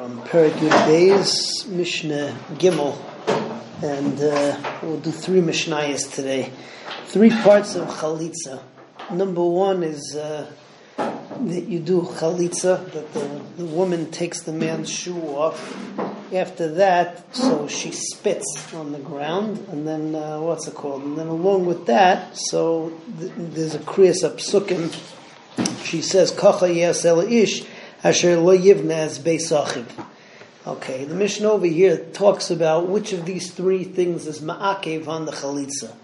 um, Perik Beis Mishnah Gimel, and uh, we'll do three Mishnayos today. Three parts of Chalitza. Number one is uh, that you do Chalitza, that the, the woman takes the man's shoe off. After that, so she spits on the ground, and then uh, what's it called? And then along with that, so th- there's a Kriyas Psukim. She says, "Kacha yasel ish." Asher lo yivna as beisachiv. Okay, the Mishnah over here talks about which of these three things is ma'akev on the chalitza.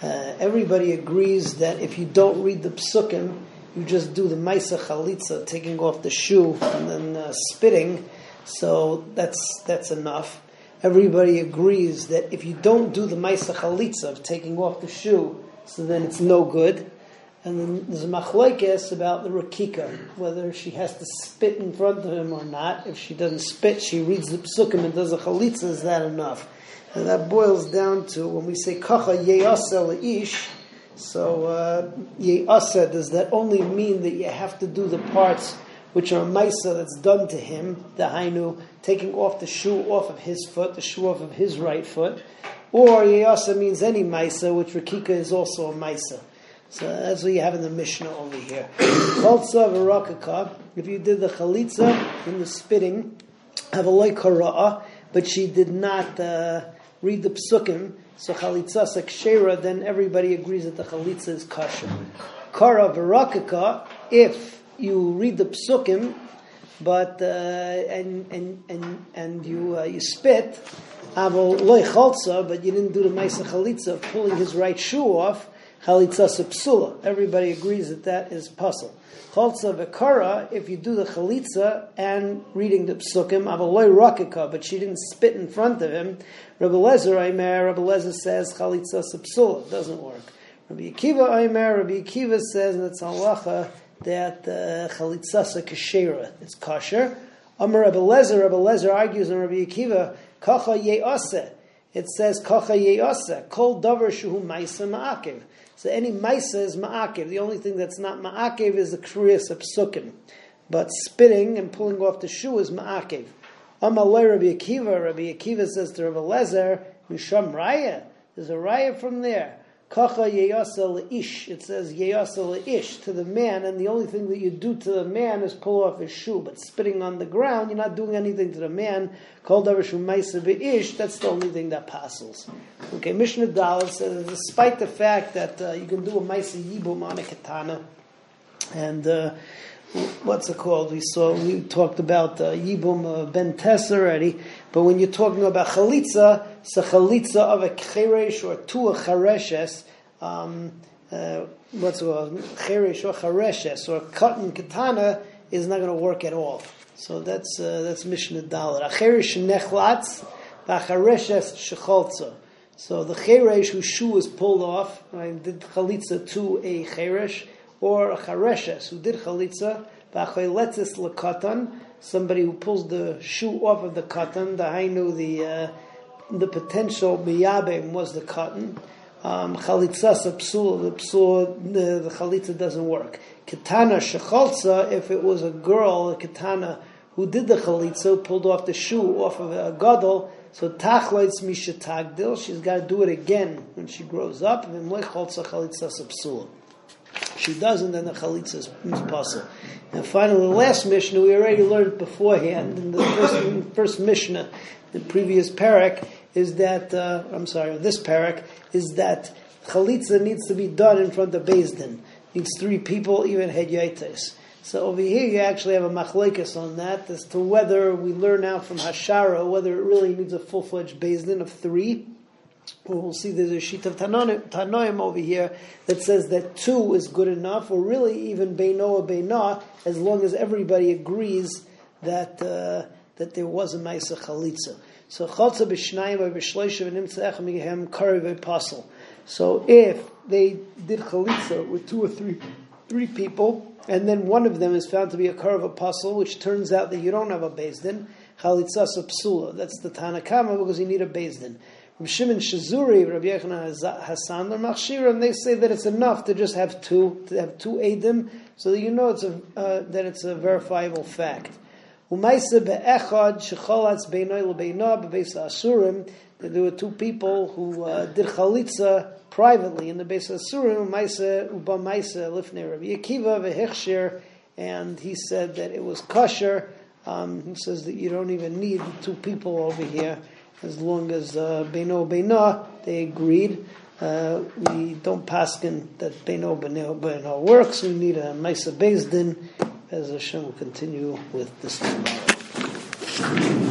Uh, everybody agrees that if you don't read the psukim, you just do the maisa chalitza, taking off the shoe and then uh, spitting. So that's that's enough. Everybody agrees that if you don't do the maisa chalitza of taking off the shoe, so then it's no good. And then there's a machlekes about the rakika, whether she has to spit in front of him or not. If she doesn't spit, she reads the psukim and does a chalitza. Is that enough? And that boils down to when we say kacha yeyasa ish. So uh, yeyasa does that only mean that you have to do the parts which are maisa that's done to him, the hainu, taking off the shoe off of his foot, the shoe off of his right foot, or yeyasa means any maisa, which rakika is also a maisa. So that's what you have in the Mishnah over here. Chaltza v'rakaka, if you did the chalitza in the spitting, have a loy but she did not uh, read the psukim, so chalitza sekshera, then everybody agrees that the chalitza is kosher. Kara v'rakaka, if you read the psukim, but uh, and and and and you uh, you spit, avol loy but you didn't do the ma'isa chalitza of pulling his right shoe off chalitza psula. Everybody agrees that that is pasul. Chaltza v'kara, if you do the chalitza and reading the psukim, avaloy rakika, but she didn't spit in front of him. Rabbi Lezer Aimer, Rabbi Lezer says chalitza psula. Doesn't work. Rabbi Akiva Aimer, Rabbi Akiva says that's halacha that uh, chalitza kashera. It's kosher. Amar Rabbi Lezer, Rabbi Lezer argues on Rabbi Akiva, kacha ye'aseh. It says kacha ye'aseh, kol davar shuhu ma'isa ma'akev. So any maisa is ma'akev. The only thing that's not ma'akev is the kriyas of psukim. But spitting and pulling off the shoe is ma'akev. Amalei Rabbi Akiva, Rabbi Akiva says to Rabbi Lezer, Misham Raya. There's a Raya from there. Kacha yeyasa ish. It says yeyasa ish to the man, and the only thing that you do to the man is pull off his shoe. But spitting on the ground, you're not doing anything to the man. Called ish. That's the only thing that passes. Okay, Mishnah Daled says, despite the fact that uh, you can do a Maisa yibum on a katana, and uh, what's it called? We saw, we talked about uh, Yibum uh, Ben Tess already, but when you're talking about Chalitza, it's a Chalitza of a Cheresh or two a Chareshes, um, uh, what's it called? Cheresh or Chareshes, or katan katana is not going to work at all. So that's, uh, that's Mishnah Daled. A Cheresh nechlatz, v'chareshes shecholza. So the cheresh whose shoe is pulled off, right, did chalitza to a cheresh, or a chareshes who did chalitza, v'achayletzis lekatan, somebody who pulls the shoe off of the katan, the hainu, the uh, the potential miyabim was the katan. Um, chalitza psul, the psul, the, the chalitza doesn't work. Katana shechalza, if it was a girl, a katana who did the chalitza, pulled off the shoe off of a gadol, so tachloitz mishatagdil, she's got to do it again when she grows up. And chalitza psul she doesn't, then the chalitza is, possible. And finally, the last Mishnah, we already learned beforehand in the first, first Mishnah, the previous parak, is that, uh, I'm sorry, this parak, is that chalitza needs to be done in front of Beis. Needs three people, even head yaites. So over here you actually have a machlekes on that as to whether we learn out from Hashara whether it really needs a full-fledged Beis Din of three, we'll see there's a sheet of Tanoim over here that says that two is good enough, or really even Beino or Beina, as long as everybody agrees that uh, that there was a Maisa Chalitza. So Chalza b'shnayim or b'shleishav and imtzach migehem karev apostle. So if they did Chalitza with two or three three people, and then one of them is found to be a karev apostle, which turns out that you don't have a Beis Din, Chalitza psula. That's the Tanakama because you need a Beis Din. Rabbi Shimon Shazuri, Rabbi Yechon Hassan, or Machshira, and they say that it's enough to just have two, to have two Edim, so that you know it's a, uh, that it's a verifiable fact. Asurim. There were two people who uh, did chalitza privately in the base of Asurim. Umaisa uba maisa lifnei Rabbi Akiva vehechshir, and he said that it was kosher. Um, he says that you don't even need two people over here as long as uh, beino beino they agreed. Uh, we don't pass in that beino beino beino works. We need a maisa beis din. As Hashem will continue with this tomorrow.